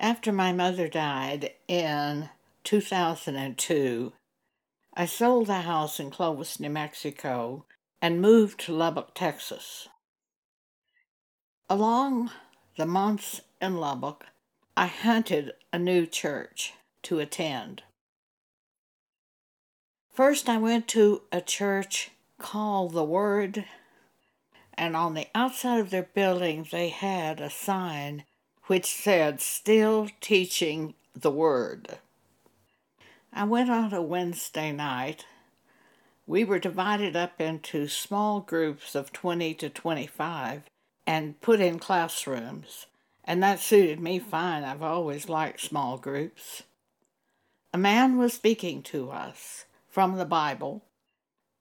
After my mother died in 2002, I sold the house in Clovis, New Mexico, and moved to Lubbock, Texas. Along the months in Lubbock, I hunted a new church to attend. First, I went to a church called The Word, and on the outside of their building, they had a sign which said, Still Teaching the Word. I went on a Wednesday night. We were divided up into small groups of 20 to 25 and put in classrooms, and that suited me fine. I've always liked small groups. A man was speaking to us from the Bible,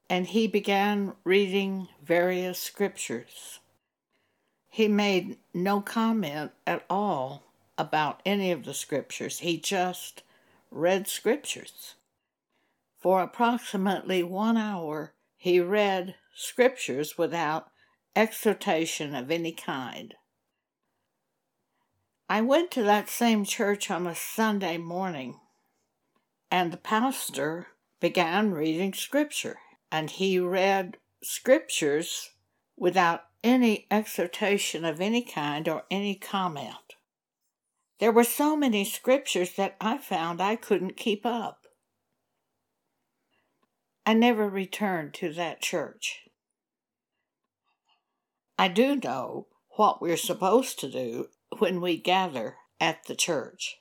and he began reading various scriptures. He made no comment at all about any of the scriptures. He just read scriptures. For approximately one hour, he read scriptures without exhortation of any kind. I went to that same church on a Sunday morning, and the pastor began reading scripture, and he read scriptures without any exhortation of any kind or any comment. There were so many scriptures that I found I couldn't keep up. I never returned to that church. I do know what we're supposed to do when we gather at the church.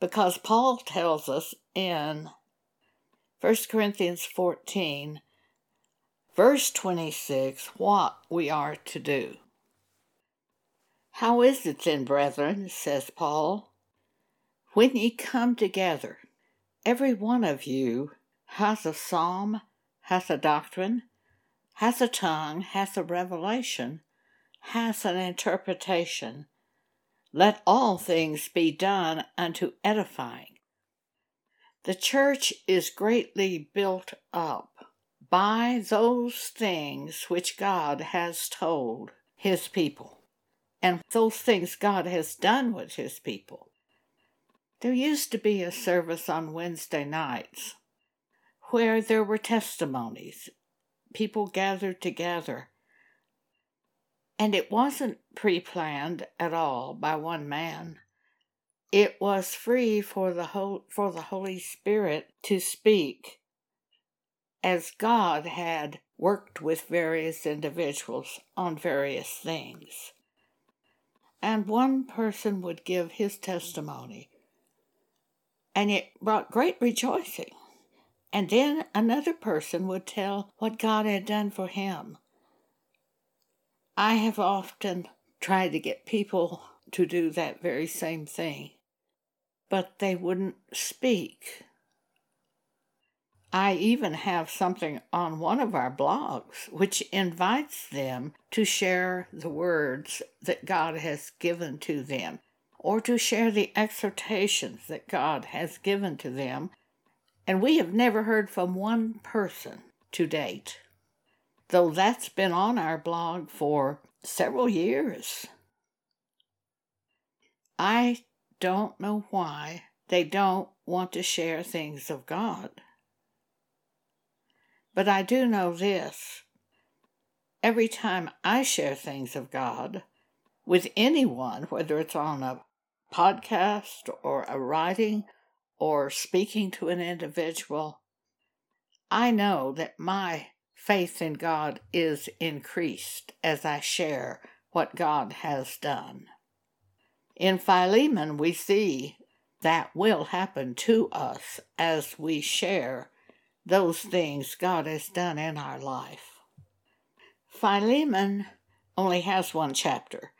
Because Paul tells us in 1 Corinthians 14 Verse 26 What we are to do. How is it then, brethren, says Paul, when ye come together, every one of you hath a psalm, hath a doctrine, hath a tongue, hath a revelation, hath an interpretation. Let all things be done unto edifying. The church is greatly built up by those things which God has told his people and those things God has done with his people. There used to be a service on Wednesday nights where there were testimonies. People gathered together. And it wasn't pre planned at all by one man. It was free for the, for the Holy Spirit to speak as God had worked with various individuals on various things. And one person would give his testimony, and it brought great rejoicing. And then another person would tell what God had done for him. I have often tried to get people to do that very same thing, but they wouldn't speak. I even have something on one of our blogs which invites them to share the words that God has given to them or to share the exhortations that God has given to them. And we have never heard from one person to date, though that's been on our blog for several years. I don't know why they don't want to share things of God. But I do know this every time I share things of God with anyone, whether it's on a podcast or a writing or speaking to an individual, I know that my faith in God is increased as I share what God has done. In Philemon, we see that will happen to us as we share those things God has done in our life. Philemon only has one chapter,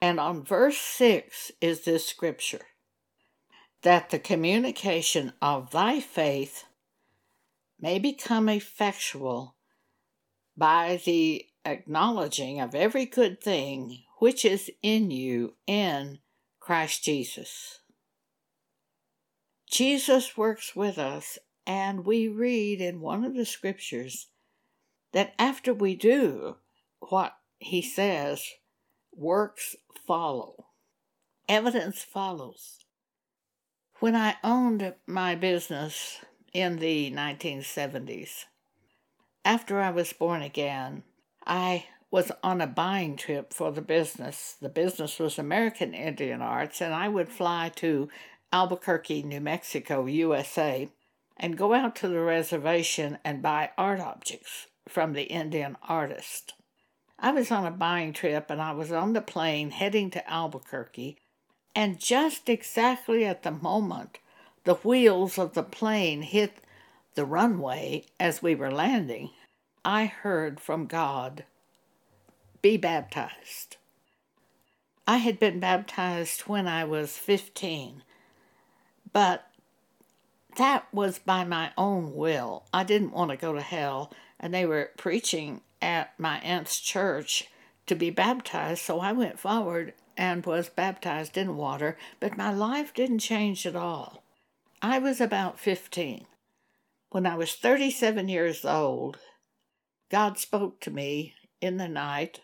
and on verse 6 is this scripture that the communication of thy faith may become effectual by the acknowledging of every good thing which is in you in Christ Jesus. Jesus works with us and we read in one of the scriptures that after we do what he says, works follow. evidence follows. When I owned my business in the 1970s, after I was born again, I was on a buying trip for the business. The business was American Indian Arts, and I would fly to Albuquerque, New Mexico, USA, and go out to the reservation and buy art objects from the Indian artist. I was on a buying trip and I was on the plane heading to Albuquerque, and just exactly at the moment the wheels of the plane hit the runway as we were landing, I heard from God, Be baptized. I had been baptized when I was 15, but that was by my own will. I didn't want to go to hell, and they were preaching at my aunt's church to be baptized, so I went forward and was baptized in water, but my life didn't change at all. I was about 15. When I was 37 years old, God spoke to me in the night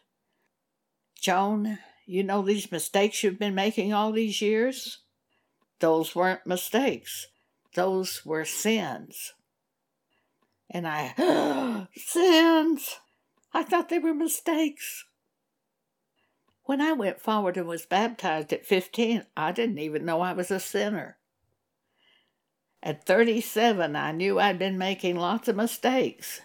Joan, you know these mistakes you've been making all these years? Those weren't mistakes, those were sins. And I, sins! I thought they were mistakes. When I went forward and was baptized at 15, I didn't even know I was a sinner. At 37, I knew I'd been making lots of mistakes.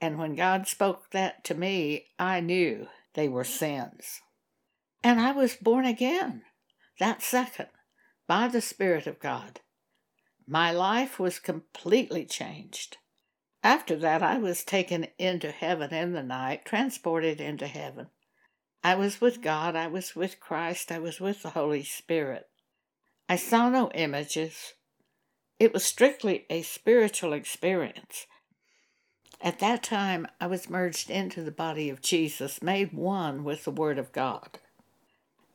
And when God spoke that to me, I knew they were sins. And I was born again that second by the Spirit of God. My life was completely changed. After that, I was taken into heaven in the night, transported into heaven. I was with God, I was with Christ, I was with the Holy Spirit. I saw no images. It was strictly a spiritual experience. At that time, I was merged into the body of Jesus, made one with the Word of God.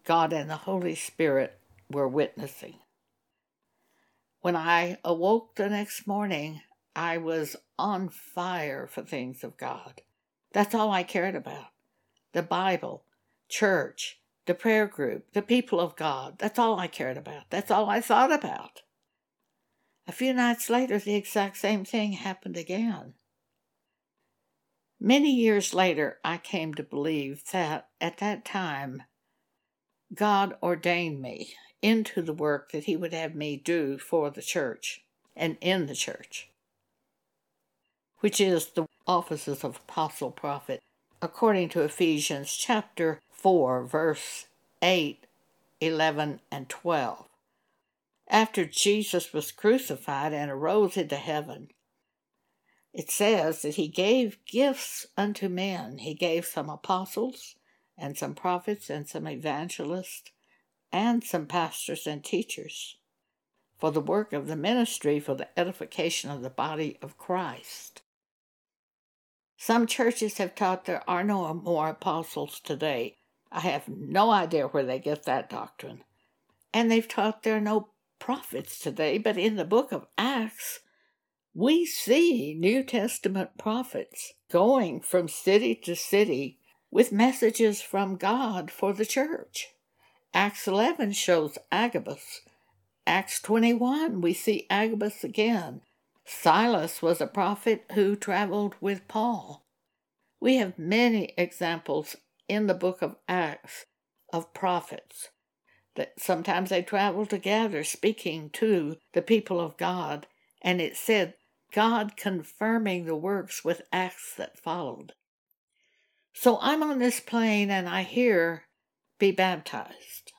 God and the Holy Spirit were witnessing. When I awoke the next morning, I was on fire for things of God. That's all I cared about. The Bible, church, the prayer group, the people of God. That's all I cared about. That's all I thought about. A few nights later, the exact same thing happened again. Many years later, I came to believe that at that time, God ordained me into the work that He would have me do for the church and in the church, which is the offices of apostle prophet, according to Ephesians chapter 4, verse 8, 11, and 12. After Jesus was crucified and arose into heaven, it says that he gave gifts unto men. He gave some apostles, and some prophets, and some evangelists, and some pastors and teachers for the work of the ministry for the edification of the body of Christ. Some churches have taught there are no more apostles today. I have no idea where they get that doctrine. And they've taught there are no prophets today, but in the book of Acts, we see New Testament prophets going from city to city with messages from God for the church. Acts 11 shows Agabus. Acts 21, we see Agabus again. Silas was a prophet who traveled with Paul. We have many examples in the book of Acts of prophets that sometimes they traveled together speaking to the people of God, and it said God confirming the works with acts that followed. So I'm on this plane and I hear, be baptized.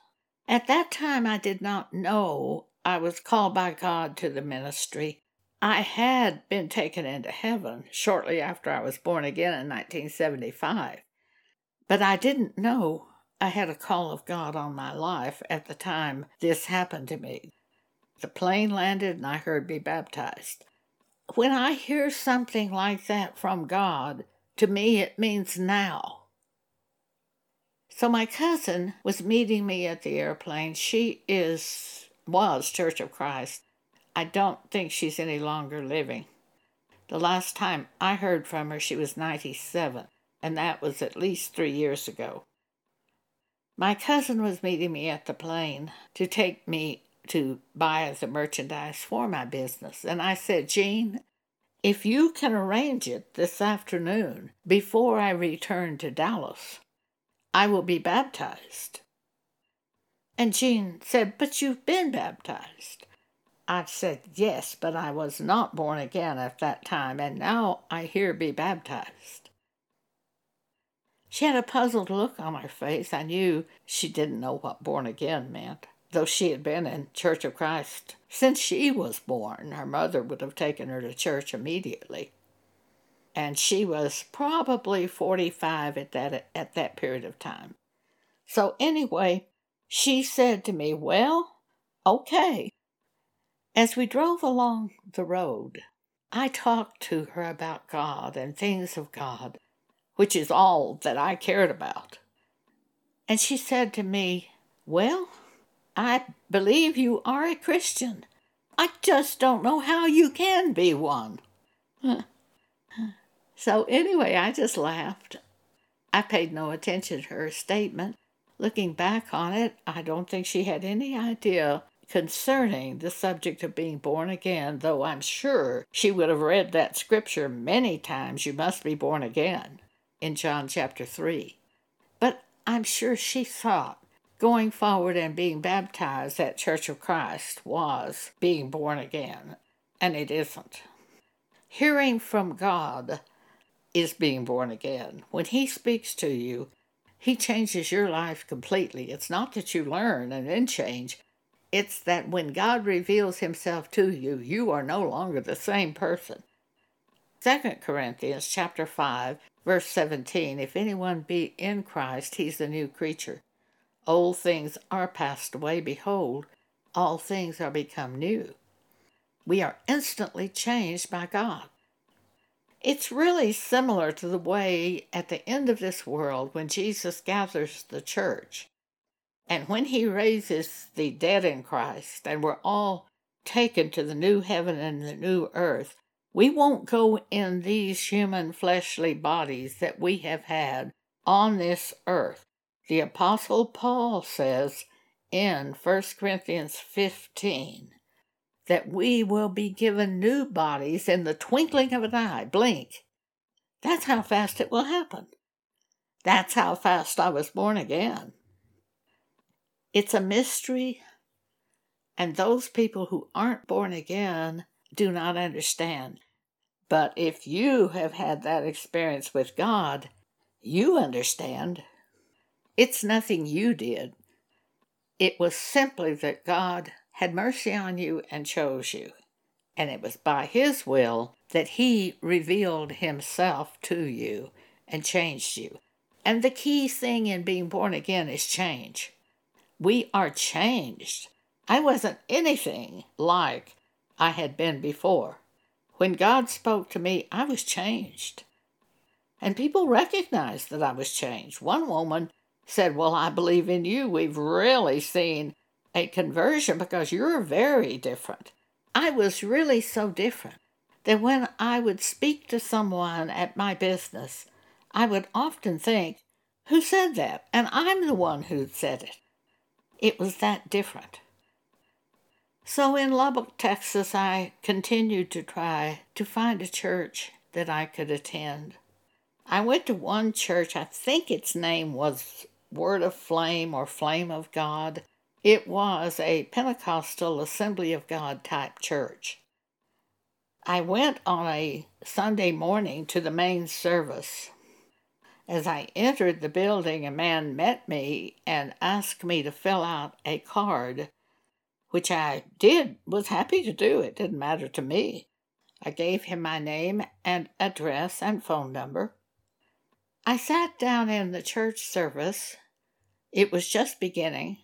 At that time, I did not know I was called by God to the ministry. I had been taken into heaven shortly after I was born again in 1975, but I didn't know I had a call of God on my life at the time this happened to me. The plane landed and I heard be baptized. When I hear something like that from God, to me, it means now. So my cousin was meeting me at the airplane. She is was Church of Christ. I don't think she's any longer living. The last time I heard from her, she was 97, and that was at least three years ago. My cousin was meeting me at the plane to take me to buy the merchandise for my business, and I said, Jean, if you can arrange it this afternoon before I return to Dallas, I will be baptized. And Jean said, But you've been baptized. I said, Yes, but I was not born again at that time, and now I hear be baptized. She had a puzzled look on her face. I knew she didn't know what born again meant, though she had been in Church of Christ since she was born. Her mother would have taken her to church immediately. And she was probably 45 at that, at that period of time. So, anyway, she said to me, Well, okay, as we drove along the road, I talked to her about God and things of God, which is all that I cared about. And she said to me, Well, I believe you are a Christian. I just don't know how you can be one. so, anyway, I just laughed. I paid no attention to her statement. Looking back on it, I don't think she had any idea concerning the subject of being born again, though I'm sure she would have read that scripture many times, you must be born again, in John chapter 3. But I'm sure she thought going forward and being baptized at Church of Christ was being born again, and it isn't. Hearing from God is being born again. When He speaks to you, He changes your life completely. It's not that you learn and then change, it's that when God reveals himself to you, you are no longer the same person. 2 Corinthians chapter 5 verse 17 If anyone be in Christ he's a new creature. Old things are passed away behold all things are become new. We are instantly changed by God. It's really similar to the way at the end of this world when Jesus gathers the church and when he raises the dead in Christ and we're all taken to the new heaven and the new earth, we won't go in these human fleshly bodies that we have had on this earth. The Apostle Paul says in 1 Corinthians 15 that we will be given new bodies in the twinkling of an eye, blink. That's how fast it will happen. That's how fast I was born again. It's a mystery, and those people who aren't born again do not understand. But if you have had that experience with God, you understand. It's nothing you did. It was simply that God had mercy on you and chose you. And it was by His will that He revealed Himself to you and changed you. And the key thing in being born again is change. We are changed. I wasn't anything like I had been before. When God spoke to me, I was changed. And people recognized that I was changed. One woman said, Well, I believe in you. We've really seen a conversion because you're very different. I was really so different that when I would speak to someone at my business, I would often think, Who said that? And I'm the one who said it. It was that different. So in Lubbock, Texas, I continued to try to find a church that I could attend. I went to one church, I think its name was Word of Flame or Flame of God. It was a Pentecostal Assembly of God type church. I went on a Sunday morning to the main service. As I entered the building, a man met me and asked me to fill out a card, which I did, was happy to do. It didn't matter to me. I gave him my name and address and phone number. I sat down in the church service. It was just beginning,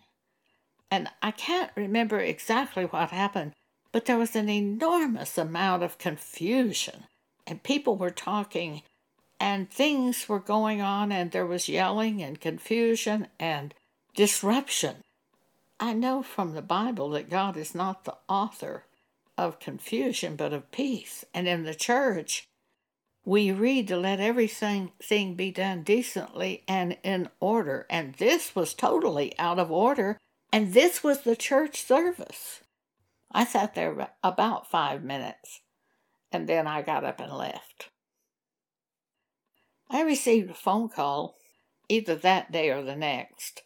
and I can't remember exactly what happened, but there was an enormous amount of confusion, and people were talking and things were going on, and there was yelling and confusion and disruption. I know from the Bible that God is not the author of confusion, but of peace. And in the church, we read to let everything thing be done decently and in order, and this was totally out of order, and this was the church service. I sat there about five minutes, and then I got up and left. I received a phone call either that day or the next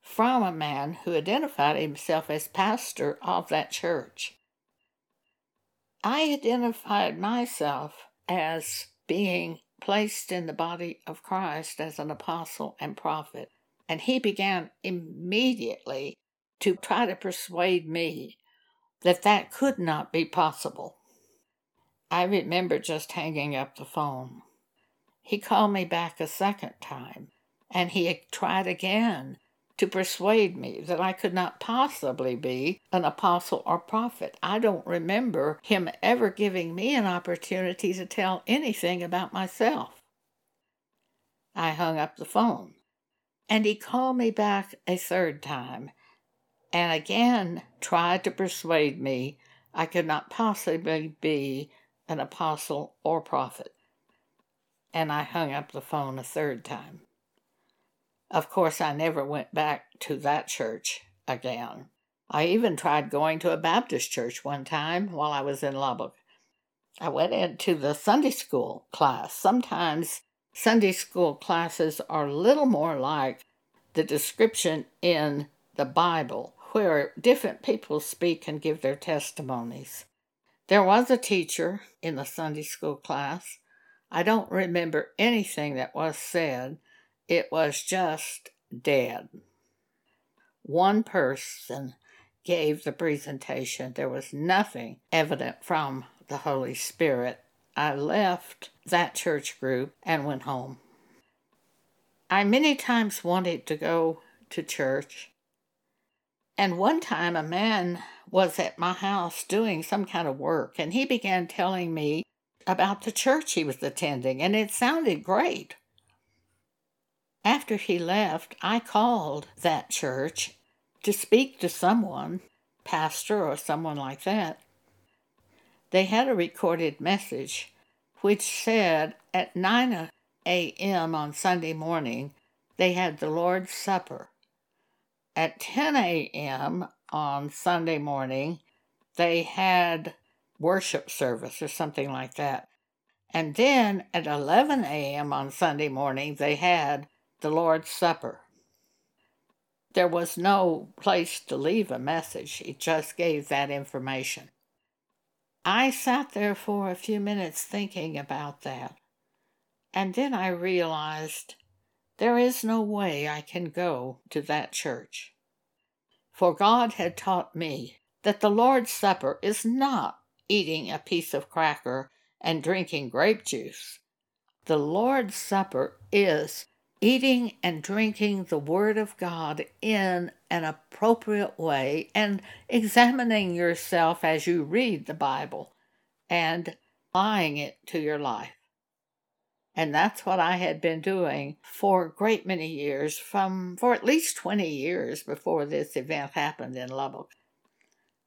from a man who identified himself as pastor of that church. I identified myself as being placed in the body of Christ as an apostle and prophet, and he began immediately to try to persuade me that that could not be possible. I remember just hanging up the phone. He called me back a second time, and he tried again to persuade me that I could not possibly be an apostle or prophet. I don't remember him ever giving me an opportunity to tell anything about myself. I hung up the phone, and he called me back a third time and again tried to persuade me I could not possibly be an apostle or prophet. And I hung up the phone a third time. Of course, I never went back to that church again. I even tried going to a Baptist church one time while I was in Lubbock. I went into the Sunday school class. Sometimes Sunday school classes are a little more like the description in the Bible, where different people speak and give their testimonies. There was a teacher in the Sunday school class. I don't remember anything that was said, it was just dead. One person gave the presentation. There was nothing evident from the Holy Spirit. I left that church group and went home. I many times wanted to go to church. And one time a man was at my house doing some kind of work, and he began telling me about the church he was attending, and it sounded great. After he left, I called that church to speak to someone, pastor or someone like that. They had a recorded message which said at 9 a.m. on Sunday morning they had the Lord's Supper. At 10 a.m. on Sunday morning they had worship service or something like that. And then at 11 a.m. on Sunday morning they had the Lord's Supper. There was no place to leave a message, it just gave that information. I sat there for a few minutes thinking about that, and then I realized there is no way I can go to that church. For God had taught me that the Lord's Supper is not eating a piece of cracker and drinking grape juice. The Lord's Supper is eating and drinking the Word of God in an appropriate way and examining yourself as you read the Bible and applying it to your life. And that's what I had been doing for a great many years, from for at least 20 years before this event happened in Lubbock.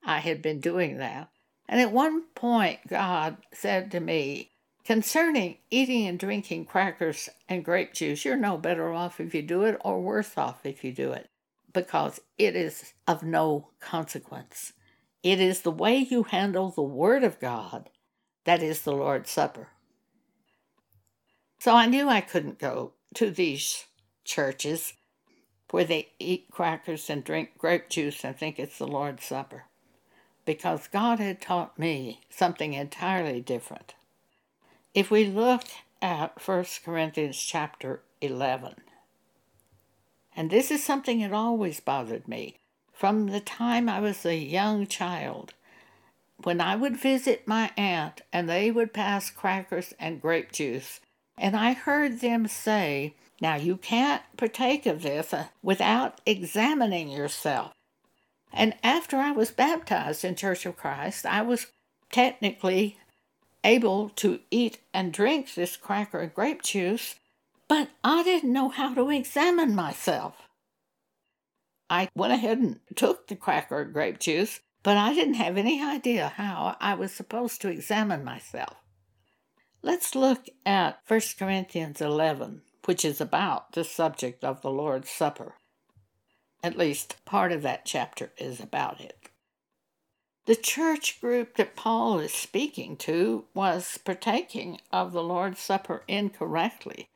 I had been doing that. And at one point, God said to me, Concerning eating and drinking crackers and grape juice, you're no better off if you do it or worse off if you do it because it is of no consequence. It is the way you handle the Word of God that is the Lord's Supper. So I knew I couldn't go to these churches where they eat crackers and drink grape juice and think it's the Lord's Supper because God had taught me something entirely different. If we look at 1 Corinthians chapter 11, and this is something that always bothered me from the time I was a young child. When I would visit my aunt and they would pass crackers and grape juice, and I heard them say, Now you can't partake of this uh, without examining yourself. And after I was baptized in Church of Christ, I was technically able to eat and drink this cracker and grape juice, but I didn't know how to examine myself. I went ahead and took the cracker and grape juice, but I didn't have any idea how I was supposed to examine myself. Let's look at 1 Corinthians 11, which is about the subject of the Lord's Supper. At least part of that chapter is about it. The church group that Paul is speaking to was partaking of the Lord's Supper incorrectly.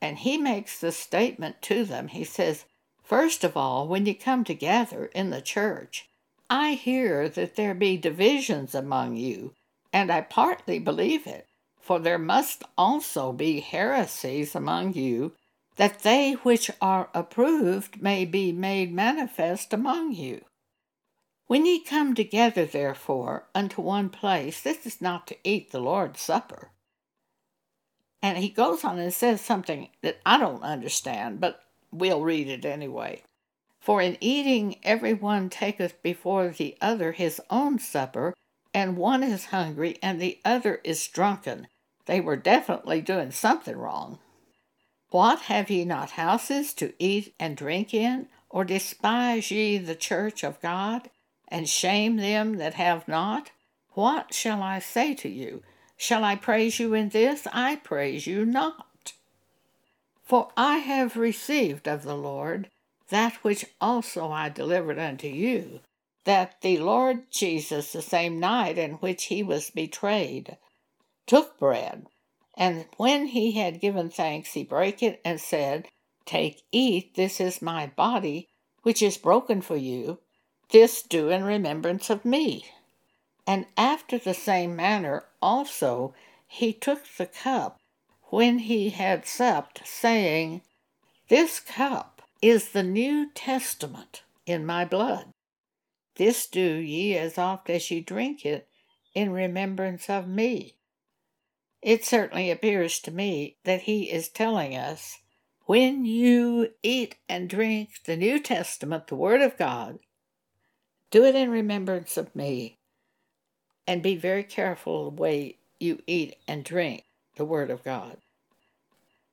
And he makes the statement to them. He says, First of all, when you come together in the church, I hear that there be divisions among you, and I partly believe it, for there must also be heresies among you, that they which are approved may be made manifest among you. When ye come together, therefore, unto one place, this is not to eat the Lord's Supper. And he goes on and says something that I don't understand, but we'll read it anyway. For in eating every one taketh before the other his own supper, and one is hungry and the other is drunken. They were definitely doing something wrong. What have ye not houses to eat and drink in? Or despise ye the church of God, and shame them that have not? What shall I say to you? Shall I praise you in this? I praise you not. For I have received of the Lord that which also I delivered unto you, that the Lord Jesus, the same night in which he was betrayed, took bread, and when he had given thanks, he brake it and said, Take, eat, this is my body, which is broken for you. This do in remembrance of me. And after the same manner also he took the cup when he had supped, saying, This cup is the New Testament in my blood. This do ye as oft as ye drink it in remembrance of me. It certainly appears to me that he is telling us when you eat and drink the New Testament, the Word of God, do it in remembrance of me. And be very careful the way you eat and drink the Word of God.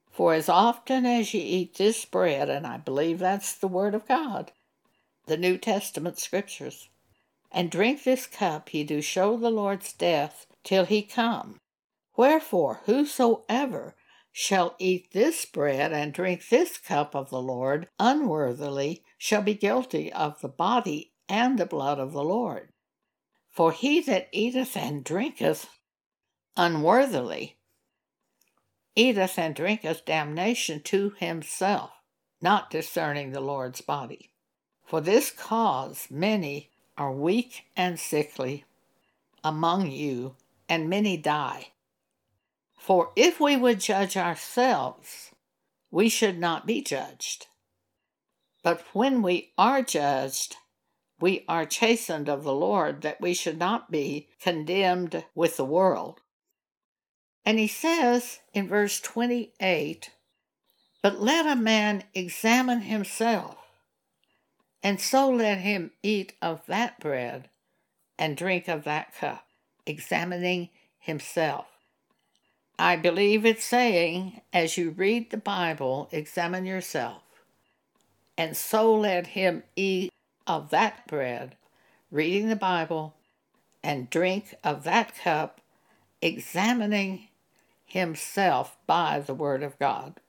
For as often as ye eat this bread, and I believe that's the Word of God, the New Testament Scriptures, and drink this cup, ye do show the Lord's death till he come. Wherefore, whosoever shall eat this bread and drink this cup of the Lord unworthily shall be guilty of the body and the blood of the Lord. For he that eateth and drinketh unworthily eateth and drinketh damnation to himself, not discerning the Lord's body. For this cause many are weak and sickly among you, and many die. For if we would judge ourselves, we should not be judged. But when we are judged, we are chastened of the Lord, that we should not be condemned with the world. And he says in verse 28 But let a man examine himself, and so let him eat of that bread and drink of that cup, examining himself. I believe it's saying, as you read the Bible, examine yourself, and so let him eat of that bread, reading the Bible, and drink of that cup, examining himself by the Word of God.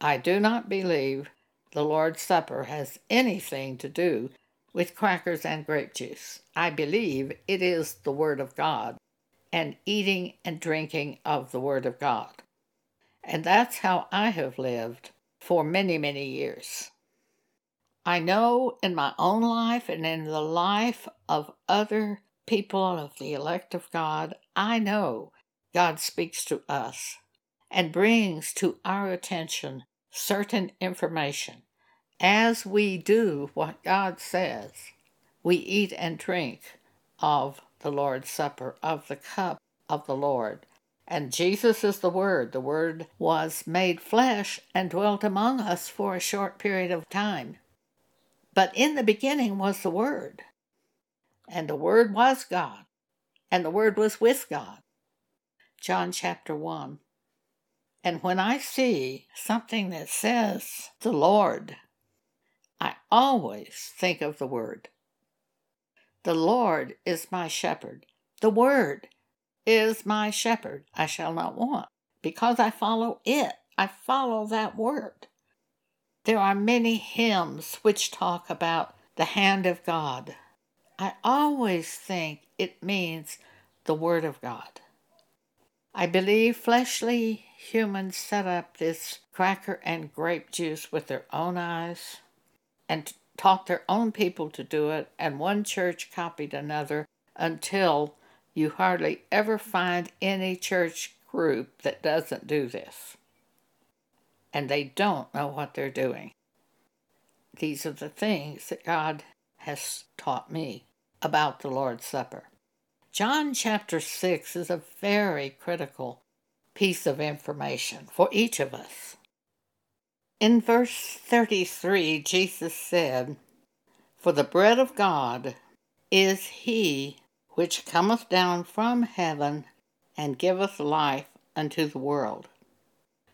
I do not believe the Lord's Supper has anything to do with crackers and grape juice. I believe it is the Word of God and eating and drinking of the Word of God. And that's how I have lived for many, many years. I know in my own life and in the life of other people of the elect of God, I know God speaks to us and brings to our attention certain information. As we do what God says, we eat and drink of the Lord's Supper, of the cup of the Lord. And Jesus is the Word. The Word was made flesh and dwelt among us for a short period of time. But in the beginning was the Word. And the Word was God. And the Word was with God. John chapter 1. And when I see something that says the Lord, I always think of the Word. The Lord is my shepherd. The Word is my shepherd, I shall not want, because I follow it. I follow that word. There are many hymns which talk about the hand of God. I always think it means the Word of God. I believe fleshly humans set up this cracker and grape juice with their own eyes and taught their own people to do it, and one church copied another until you hardly ever find any church group that doesn't do this. And they don't know what they're doing. These are the things that God has taught me about the Lord's Supper. John chapter 6 is a very critical piece of information for each of us. In verse 33, Jesus said, For the bread of God is he which cometh down from heaven and giveth life unto the world.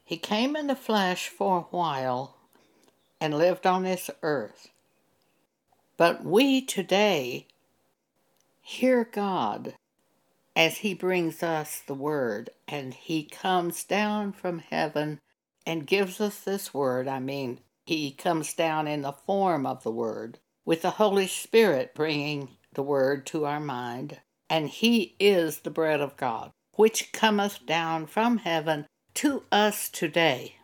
He came in the flesh for a while and lived on this earth. But we today hear God as He brings us the Word, and He comes down from heaven and gives us this Word. I mean, He comes down in the form of the Word, with the Holy Spirit bringing the Word to our mind, and He is the bread of God, which cometh down from heaven to us today,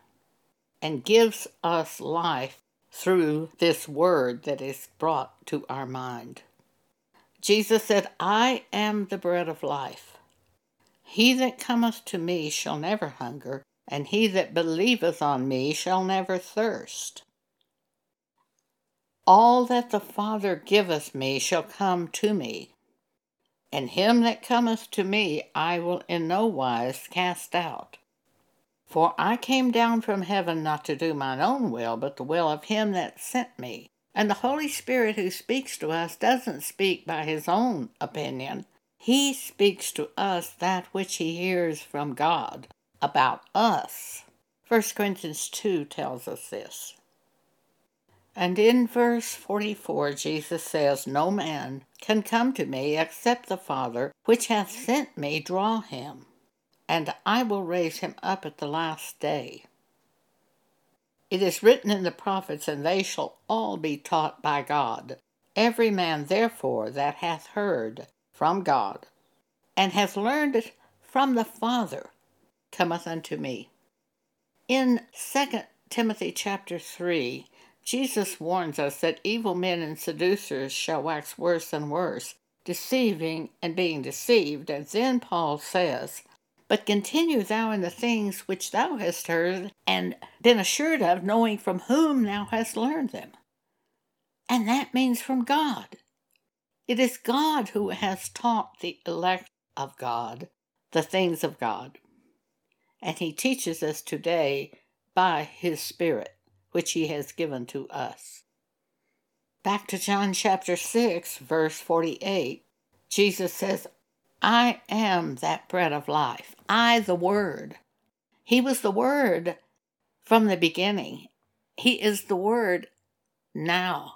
and gives us life through this word that is brought to our mind. Jesus said, I am the bread of life. He that cometh to me shall never hunger, and he that believeth on me shall never thirst. All that the Father giveth me shall come to me, and him that cometh to me I will in no wise cast out. For I came down from heaven not to do mine own will, but the will of him that sent me. And the Holy Spirit who speaks to us doesn't speak by his own opinion. He speaks to us that which he hears from God about us. 1 Corinthians 2 tells us this. And in verse 44, Jesus says, No man can come to me except the Father which hath sent me draw him and I will raise him up at the last day. It is written in the prophets, and they shall all be taught by God. Every man, therefore, that hath heard from God, and hath learned it from the Father, cometh unto me. In 2 Timothy chapter 3, Jesus warns us that evil men and seducers shall wax worse and worse, deceiving and being deceived. And then Paul says, but continue thou in the things which thou hast heard and been assured of, knowing from whom thou hast learned them. And that means from God. It is God who has taught the elect of God the things of God. And he teaches us today by his Spirit, which he has given to us. Back to John chapter 6, verse 48, Jesus says, I am that bread of life. I, the Word. He was the Word from the beginning. He is the Word now.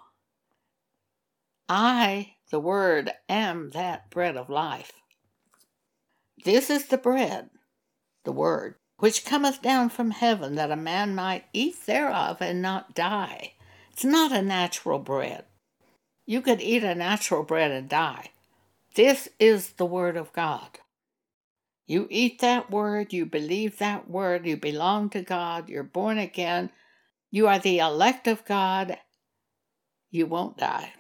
I, the Word, am that bread of life. This is the bread, the Word, which cometh down from heaven, that a man might eat thereof and not die. It's not a natural bread. You could eat a natural bread and die. This is the Word of God. You eat that Word, you believe that Word, you belong to God, you're born again, you are the elect of God, you won't die.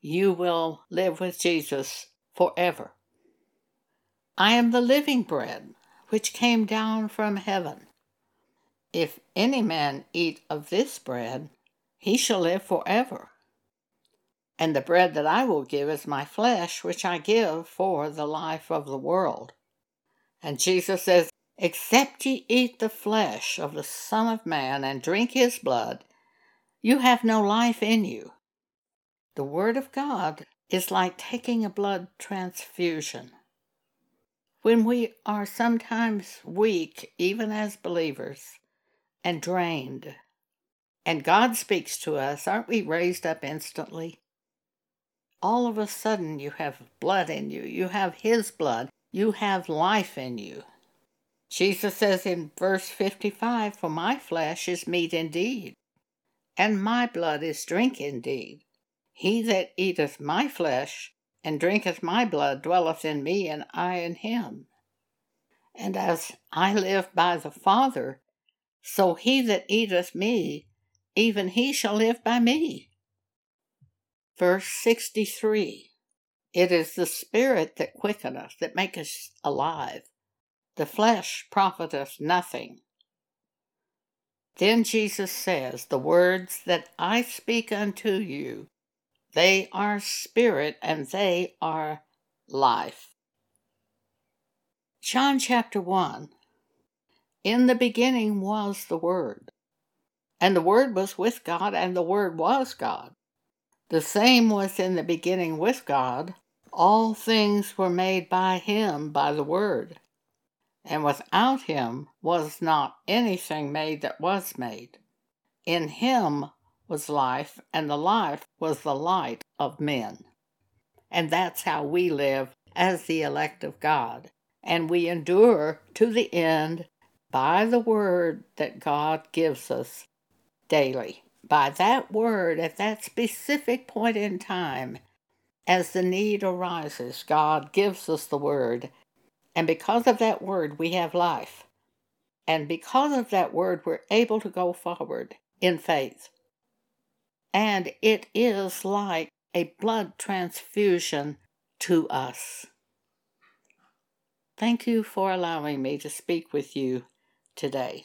You will live with Jesus forever. I am the living bread which came down from heaven. If any man eat of this bread, he shall live forever. And the bread that I will give is my flesh, which I give for the life of the world. And Jesus says, Except ye eat the flesh of the Son of Man and drink his blood, you have no life in you. The Word of God is like taking a blood transfusion. When we are sometimes weak, even as believers, and drained, and God speaks to us, aren't we raised up instantly? All of a sudden you have blood in you. You have His blood. you have life in you. Jesus says in verse 55 For my flesh is meat indeed, and my blood is drink indeed. He that eateth my flesh and drinketh my blood dwelleth in me, and I in him. And as I live by the Father, so he that eateth me, even he shall live by me. Verse 63 It is the Spirit that quickeneth, that maketh alive. The flesh profiteth nothing. Then Jesus says, The words that I speak unto you, they are spirit and they are life. John chapter 1 In the beginning was the Word, and the Word was with God, and the Word was God. The same was in the beginning with God. All things were made by Him by the Word, and without Him was not anything made that was made. In Him was life, and the life was the light of men. And that's how we live as the elect of God. And we endure to the end by the word that God gives us daily. By that word, at that specific point in time, as the need arises, God gives us the word. And because of that word, we have life. And because of that word, we're able to go forward in faith and it is like a blood transfusion to us. Thank you for allowing me to speak with you today.